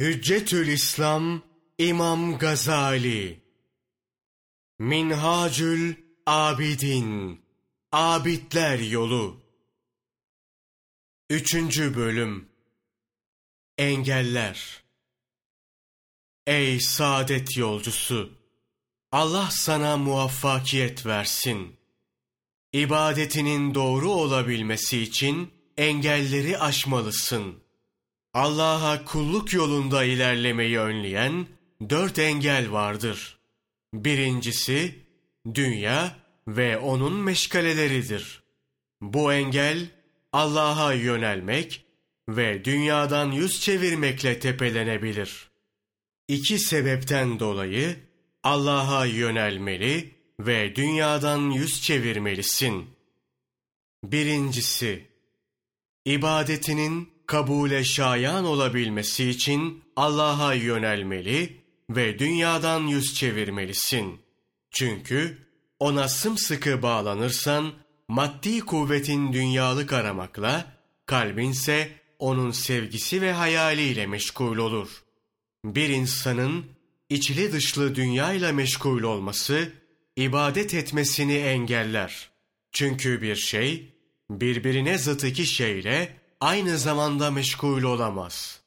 Hüccetül İslam İmam Gazali Minhacül Abidin Abidler Yolu Üçüncü Bölüm Engeller Ey saadet yolcusu! Allah sana muvaffakiyet versin. İbadetinin doğru olabilmesi için engelleri aşmalısın.'' Allah'a kulluk yolunda ilerlemeyi önleyen dört engel vardır. Birincisi, dünya ve onun meşgaleleridir. Bu engel, Allah'a yönelmek ve dünyadan yüz çevirmekle tepelenebilir. İki sebepten dolayı Allah'a yönelmeli ve dünyadan yüz çevirmelisin. Birincisi, ibadetinin kabule şayan olabilmesi için Allah'a yönelmeli ve dünyadan yüz çevirmelisin. Çünkü ona sımsıkı bağlanırsan maddi kuvvetin dünyalık aramakla, kalbinse onun sevgisi ve hayaliyle meşgul olur. Bir insanın içli dışlı dünyayla meşgul olması, ibadet etmesini engeller. Çünkü bir şey, birbirine zıt iki şeyle aynı zamanda meşgul olamaz.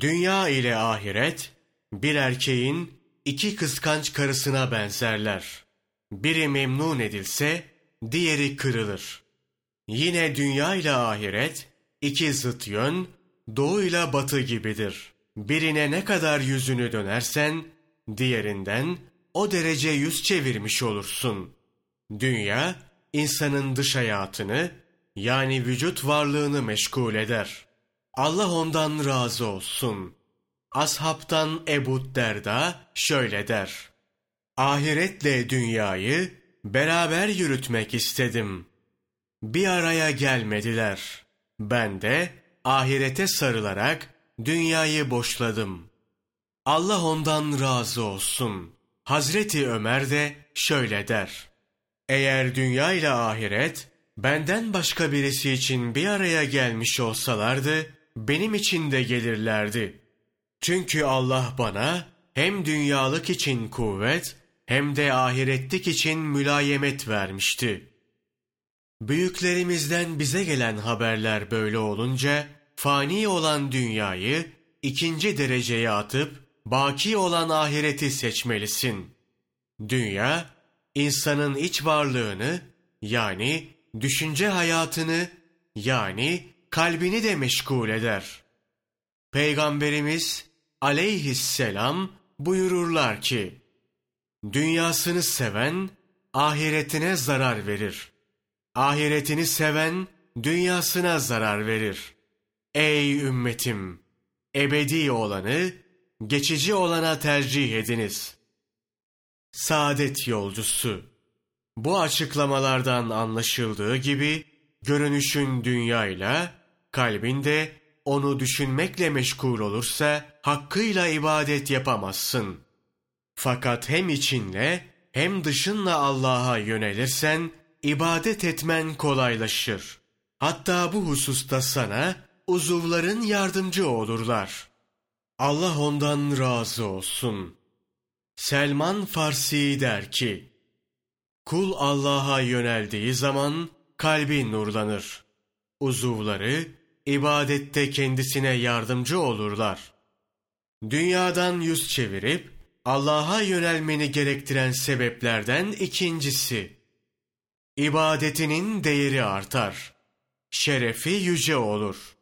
Dünya ile ahiret, bir erkeğin iki kıskanç karısına benzerler. Biri memnun edilse, diğeri kırılır. Yine dünya ile ahiret, iki zıt yön, doğu ile batı gibidir. Birine ne kadar yüzünü dönersen, diğerinden o derece yüz çevirmiş olursun. Dünya, insanın dış hayatını, yani vücut varlığını meşgul eder. Allah ondan razı olsun. Ashabtan Ebu Derda şöyle der. Ahiretle dünyayı beraber yürütmek istedim. Bir araya gelmediler. Ben de ahirete sarılarak dünyayı boşladım. Allah ondan razı olsun. Hazreti Ömer de şöyle der. Eğer dünya ile ahiret benden başka birisi için bir araya gelmiş olsalardı, benim için de gelirlerdi. Çünkü Allah bana hem dünyalık için kuvvet, hem de ahiretlik için mülayemet vermişti. Büyüklerimizden bize gelen haberler böyle olunca, fani olan dünyayı ikinci dereceye atıp, baki olan ahireti seçmelisin. Dünya, insanın iç varlığını, yani düşünce hayatını yani kalbini de meşgul eder. Peygamberimiz aleyhisselam buyururlar ki, Dünyasını seven ahiretine zarar verir. Ahiretini seven dünyasına zarar verir. Ey ümmetim! Ebedi olanı geçici olana tercih ediniz. Saadet yolcusu bu açıklamalardan anlaşıldığı gibi görünüşün dünyayla, kalbinde onu düşünmekle meşgul olursa hakkıyla ibadet yapamazsın. Fakat hem içinle hem dışınla Allah'a yönelirsen ibadet etmen kolaylaşır. Hatta bu hususta sana uzuvların yardımcı olurlar. Allah ondan razı olsun. Selman Farsi der ki, Kul Allah'a yöneldiği zaman kalbi nurlanır. Uzuvları ibadette kendisine yardımcı olurlar. Dünyadan yüz çevirip Allah'a yönelmeni gerektiren sebeplerden ikincisi. İbadetinin değeri artar. Şerefi yüce olur.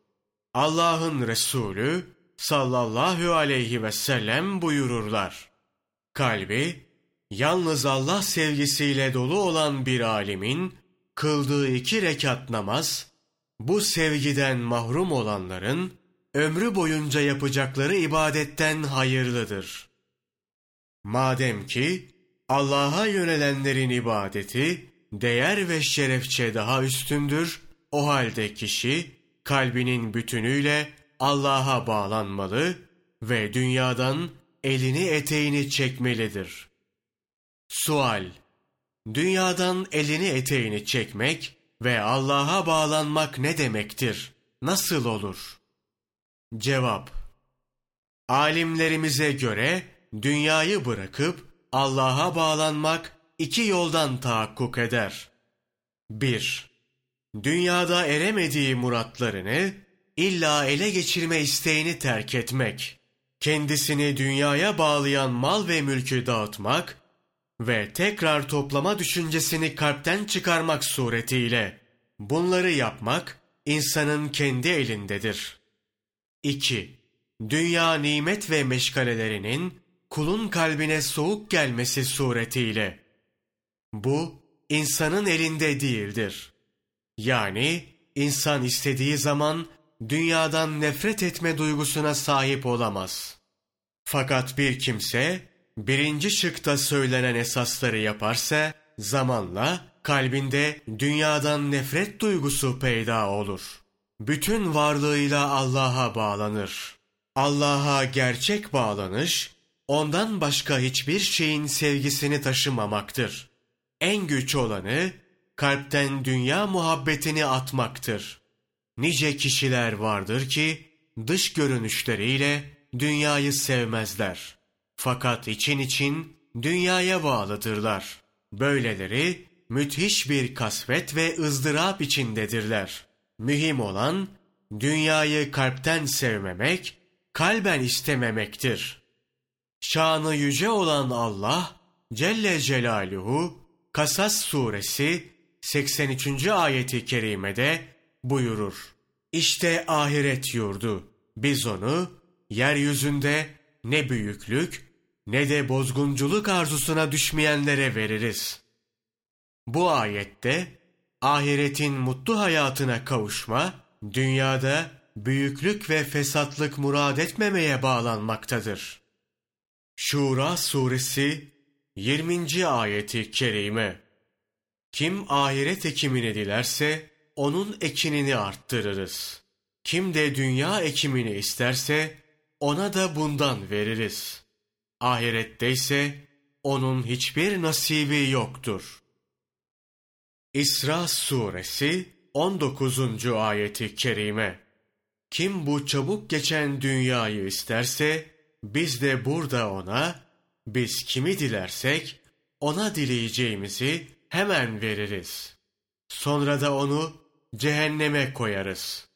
Allah'ın Resulü sallallahu aleyhi ve sellem buyururlar. Kalbi Yalnız Allah sevgisiyle dolu olan bir alimin kıldığı iki rekat namaz, bu sevgiden mahrum olanların ömrü boyunca yapacakları ibadetten hayırlıdır. Madem ki Allah'a yönelenlerin ibadeti değer ve şerefçe daha üstündür, o halde kişi kalbinin bütünüyle Allah'a bağlanmalı ve dünyadan elini eteğini çekmelidir.'' Sual Dünyadan elini eteğini çekmek ve Allah'a bağlanmak ne demektir? Nasıl olur? Cevap Alimlerimize göre dünyayı bırakıp Allah'a bağlanmak iki yoldan tahakkuk eder. 1. Dünyada eremediği muratlarını illa ele geçirme isteğini terk etmek, kendisini dünyaya bağlayan mal ve mülkü dağıtmak ve tekrar toplama düşüncesini kalpten çıkarmak suretiyle bunları yapmak insanın kendi elindedir. 2. Dünya nimet ve meşgalelerinin kulun kalbine soğuk gelmesi suretiyle. Bu insanın elinde değildir. Yani insan istediği zaman dünyadan nefret etme duygusuna sahip olamaz. Fakat bir kimse birinci şıkta söylenen esasları yaparsa zamanla kalbinde dünyadan nefret duygusu peyda olur. Bütün varlığıyla Allah'a bağlanır. Allah'a gerçek bağlanış, ondan başka hiçbir şeyin sevgisini taşımamaktır. En güç olanı, kalpten dünya muhabbetini atmaktır. Nice kişiler vardır ki, dış görünüşleriyle dünyayı sevmezler. Fakat için için dünyaya bağlıdırlar. Böyleleri müthiş bir kasvet ve ızdırap içindedirler. Mühim olan dünyayı kalpten sevmemek, kalben istememektir. Şanı yüce olan Allah Celle Celaluhu Kasas suresi 83. ayeti kerimede buyurur. İşte ahiret yurdu. Biz onu yeryüzünde ne büyüklük ne de bozgunculuk arzusuna düşmeyenlere veririz. Bu ayette ahiretin mutlu hayatına kavuşma, dünyada büyüklük ve fesatlık murad etmemeye bağlanmaktadır. Şura suresi 20. ayeti kerime Kim ahiret ekimini dilerse onun ekinini arttırırız. Kim de dünya ekimini isterse ona da bundan veririz. Ahirette ise onun hiçbir nasibi yoktur. İsra suresi 19. ayeti kerime Kim bu çabuk geçen dünyayı isterse biz de burada ona, biz kimi dilersek ona dileyeceğimizi hemen veririz. Sonra da onu cehenneme koyarız.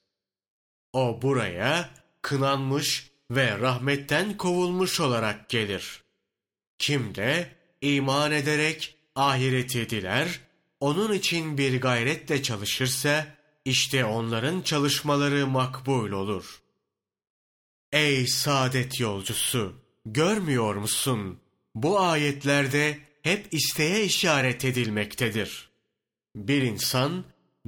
O buraya kınanmış ve rahmetten kovulmuş olarak gelir. Kim de iman ederek ahireti diler, onun için bir gayretle çalışırsa, işte onların çalışmaları makbul olur. Ey saadet yolcusu! Görmüyor musun? Bu ayetlerde hep isteğe işaret edilmektedir. Bir insan,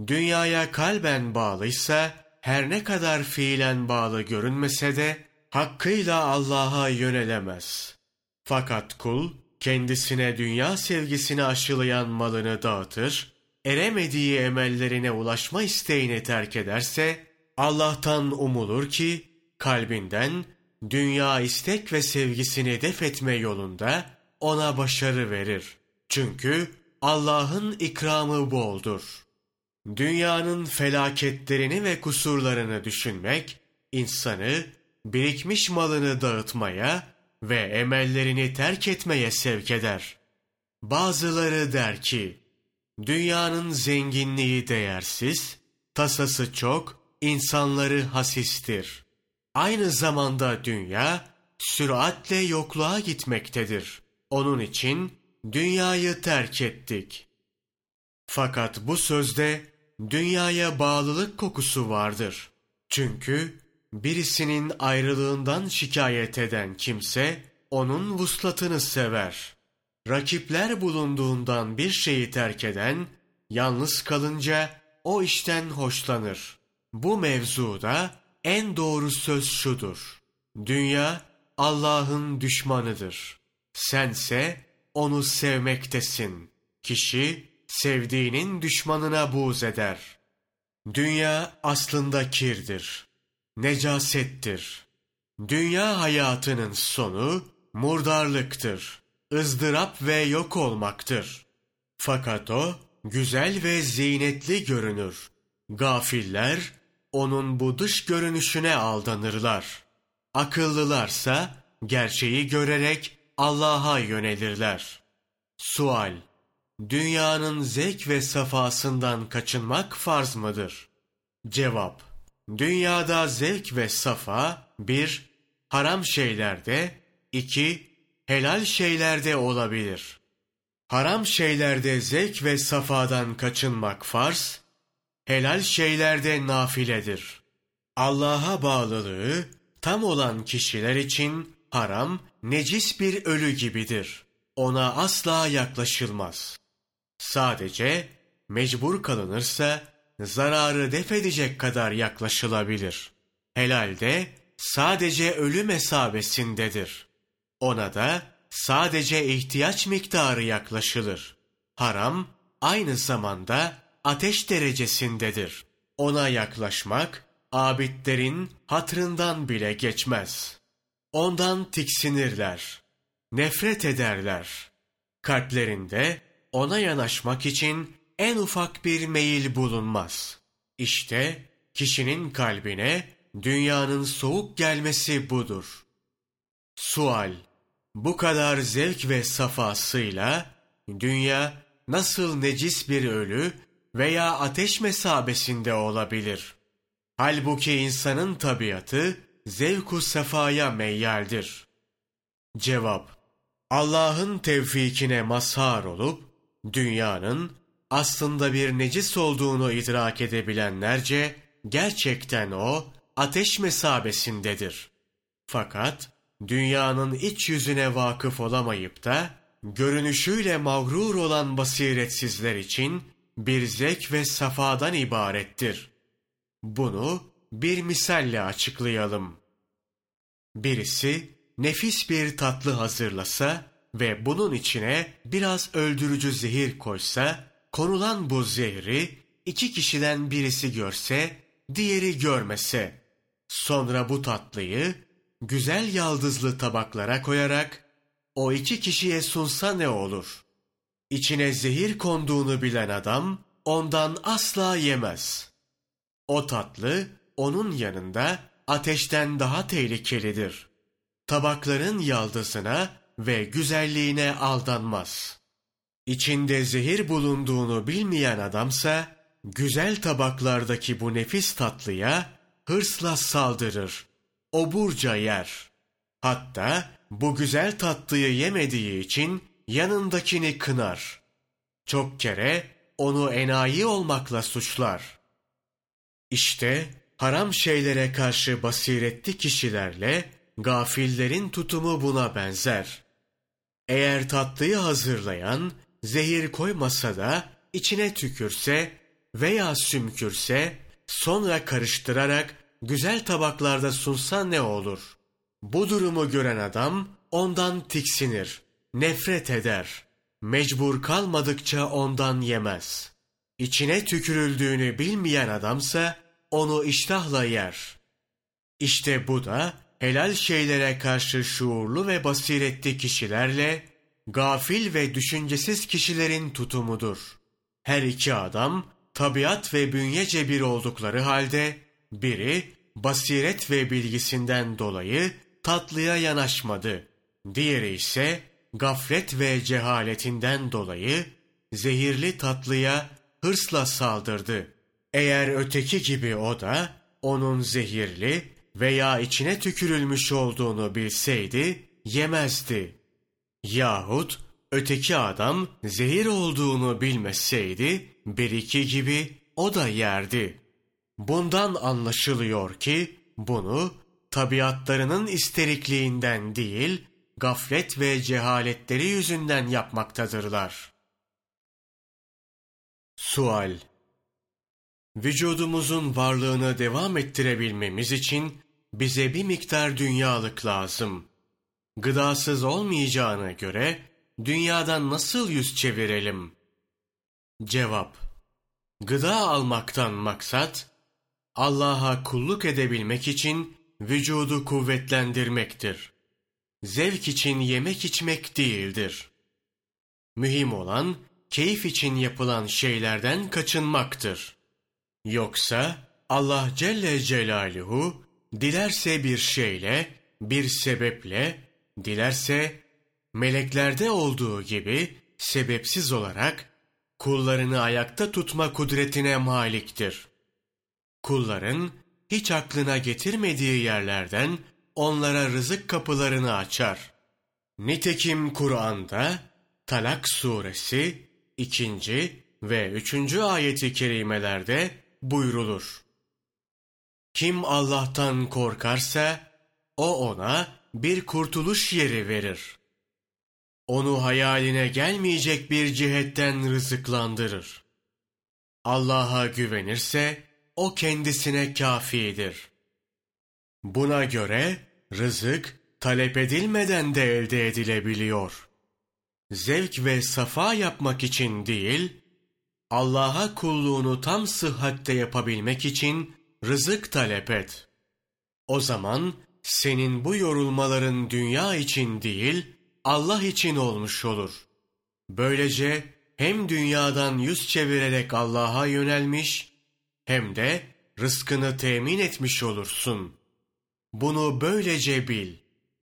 dünyaya kalben bağlıysa, her ne kadar fiilen bağlı görünmese de, hakkıyla Allah'a yönelemez. Fakat kul, kendisine dünya sevgisini aşılayan malını dağıtır, eremediği emellerine ulaşma isteğini terk ederse, Allah'tan umulur ki, kalbinden dünya istek ve sevgisini def etme yolunda ona başarı verir. Çünkü Allah'ın ikramı boldur. Dünyanın felaketlerini ve kusurlarını düşünmek, insanı birikmiş malını dağıtmaya ve emellerini terk etmeye sevk eder. Bazıları der ki, dünyanın zenginliği değersiz, tasası çok, insanları hasistir. Aynı zamanda dünya, süratle yokluğa gitmektedir. Onun için dünyayı terk ettik. Fakat bu sözde dünyaya bağlılık kokusu vardır. Çünkü birisinin ayrılığından şikayet eden kimse onun vuslatını sever. Rakipler bulunduğundan bir şeyi terk eden yalnız kalınca o işten hoşlanır. Bu mevzuda en doğru söz şudur. Dünya Allah'ın düşmanıdır. Sense onu sevmektesin. Kişi sevdiğinin düşmanına buğz eder. Dünya aslında kirdir necasettir. Dünya hayatının sonu murdarlıktır, ızdırap ve yok olmaktır. Fakat o güzel ve zinetli görünür. Gafiller onun bu dış görünüşüne aldanırlar. Akıllılarsa gerçeği görerek Allah'a yönelirler. Sual Dünyanın zevk ve safasından kaçınmak farz mıdır? Cevap Dünyada zevk ve safa bir, haram şeylerde, iki, helal şeylerde olabilir. Haram şeylerde zevk ve safadan kaçınmak farz, helal şeylerde nafiledir. Allah'a bağlılığı tam olan kişiler için haram necis bir ölü gibidir. Ona asla yaklaşılmaz. Sadece mecbur kalınırsa zararı defedecek kadar yaklaşılabilir. Helalde sadece ölü mesabesindedir. Ona da sadece ihtiyaç miktarı yaklaşılır. Haram aynı zamanda ateş derecesindedir. Ona yaklaşmak abidlerin hatrından bile geçmez. Ondan tiksinirler, nefret ederler. Kalplerinde ona yanaşmak için en ufak bir meyil bulunmaz. İşte kişinin kalbine dünyanın soğuk gelmesi budur. Sual Bu kadar zevk ve safasıyla dünya nasıl necis bir ölü veya ateş mesabesinde olabilir? Halbuki insanın tabiatı zevku sefaya meyyaldir. Cevap Allah'ın tevfikine mazhar olup dünyanın aslında bir necis olduğunu idrak edebilenlerce gerçekten o ateş mesabesindedir. Fakat dünyanın iç yüzüne vakıf olamayıp da görünüşüyle mağrur olan basiretsizler için bir zek ve safadan ibarettir. Bunu bir misalle açıklayalım. Birisi nefis bir tatlı hazırlasa ve bunun içine biraz öldürücü zehir koysa, konulan bu zehri iki kişiden birisi görse, diğeri görmese, sonra bu tatlıyı güzel yaldızlı tabaklara koyarak o iki kişiye sunsa ne olur? İçine zehir konduğunu bilen adam ondan asla yemez. O tatlı onun yanında ateşten daha tehlikelidir. Tabakların yaldızına ve güzelliğine aldanmaz. İçinde zehir bulunduğunu bilmeyen adamsa, güzel tabaklardaki bu nefis tatlıya hırsla saldırır. Oburca yer. Hatta bu güzel tatlıyı yemediği için yanındakini kınar. Çok kere onu enayi olmakla suçlar. İşte haram şeylere karşı basiretli kişilerle gafillerin tutumu buna benzer. Eğer tatlıyı hazırlayan zehir koymasa da içine tükürse veya sümkürse sonra karıştırarak güzel tabaklarda sunsa ne olur? Bu durumu gören adam ondan tiksinir, nefret eder. Mecbur kalmadıkça ondan yemez. İçine tükürüldüğünü bilmeyen adamsa onu iştahla yer. İşte bu da helal şeylere karşı şuurlu ve basiretli kişilerle gafil ve düşüncesiz kişilerin tutumudur. Her iki adam tabiat ve bünyece bir oldukları halde biri basiret ve bilgisinden dolayı tatlıya yanaşmadı. Diğeri ise gaflet ve cehaletinden dolayı zehirli tatlıya hırsla saldırdı. Eğer öteki gibi o da onun zehirli veya içine tükürülmüş olduğunu bilseydi yemezdi. Yahut öteki adam zehir olduğunu bilmeseydi bir iki gibi o da yerdi. Bundan anlaşılıyor ki bunu tabiatlarının isterikliğinden değil, gaflet ve cehaletleri yüzünden yapmaktadırlar. Sual Vücudumuzun varlığını devam ettirebilmemiz için bize bir miktar dünyalık lazım. Gıdasız olmayacağına göre dünyadan nasıl yüz çevirelim? Cevap Gıda almaktan maksat, Allah'a kulluk edebilmek için vücudu kuvvetlendirmektir. Zevk için yemek içmek değildir. Mühim olan, keyif için yapılan şeylerden kaçınmaktır. Yoksa Allah Celle Celaluhu dilerse bir şeyle bir sebeple, dilerse meleklerde olduğu gibi sebepsiz olarak kullarını ayakta tutma kudretine maliktir. Kulların hiç aklına getirmediği yerlerden onlara rızık kapılarını açar. Nitekim Kur'an'da Talak suresi ikinci ve üçüncü ayeti kerimelerde buyrulur. Kim Allah'tan korkarsa o ona bir kurtuluş yeri verir. Onu hayaline gelmeyecek bir cihetten rızıklandırır. Allah'a güvenirse o kendisine kafidir. Buna göre rızık talep edilmeden de elde edilebiliyor. Zevk ve safa yapmak için değil, Allah'a kulluğunu tam sıhhatte yapabilmek için rızık talep et. O zaman senin bu yorulmaların dünya için değil, Allah için olmuş olur. Böylece hem dünyadan yüz çevirerek Allah'a yönelmiş, hem de rızkını temin etmiş olursun. Bunu böylece bil.''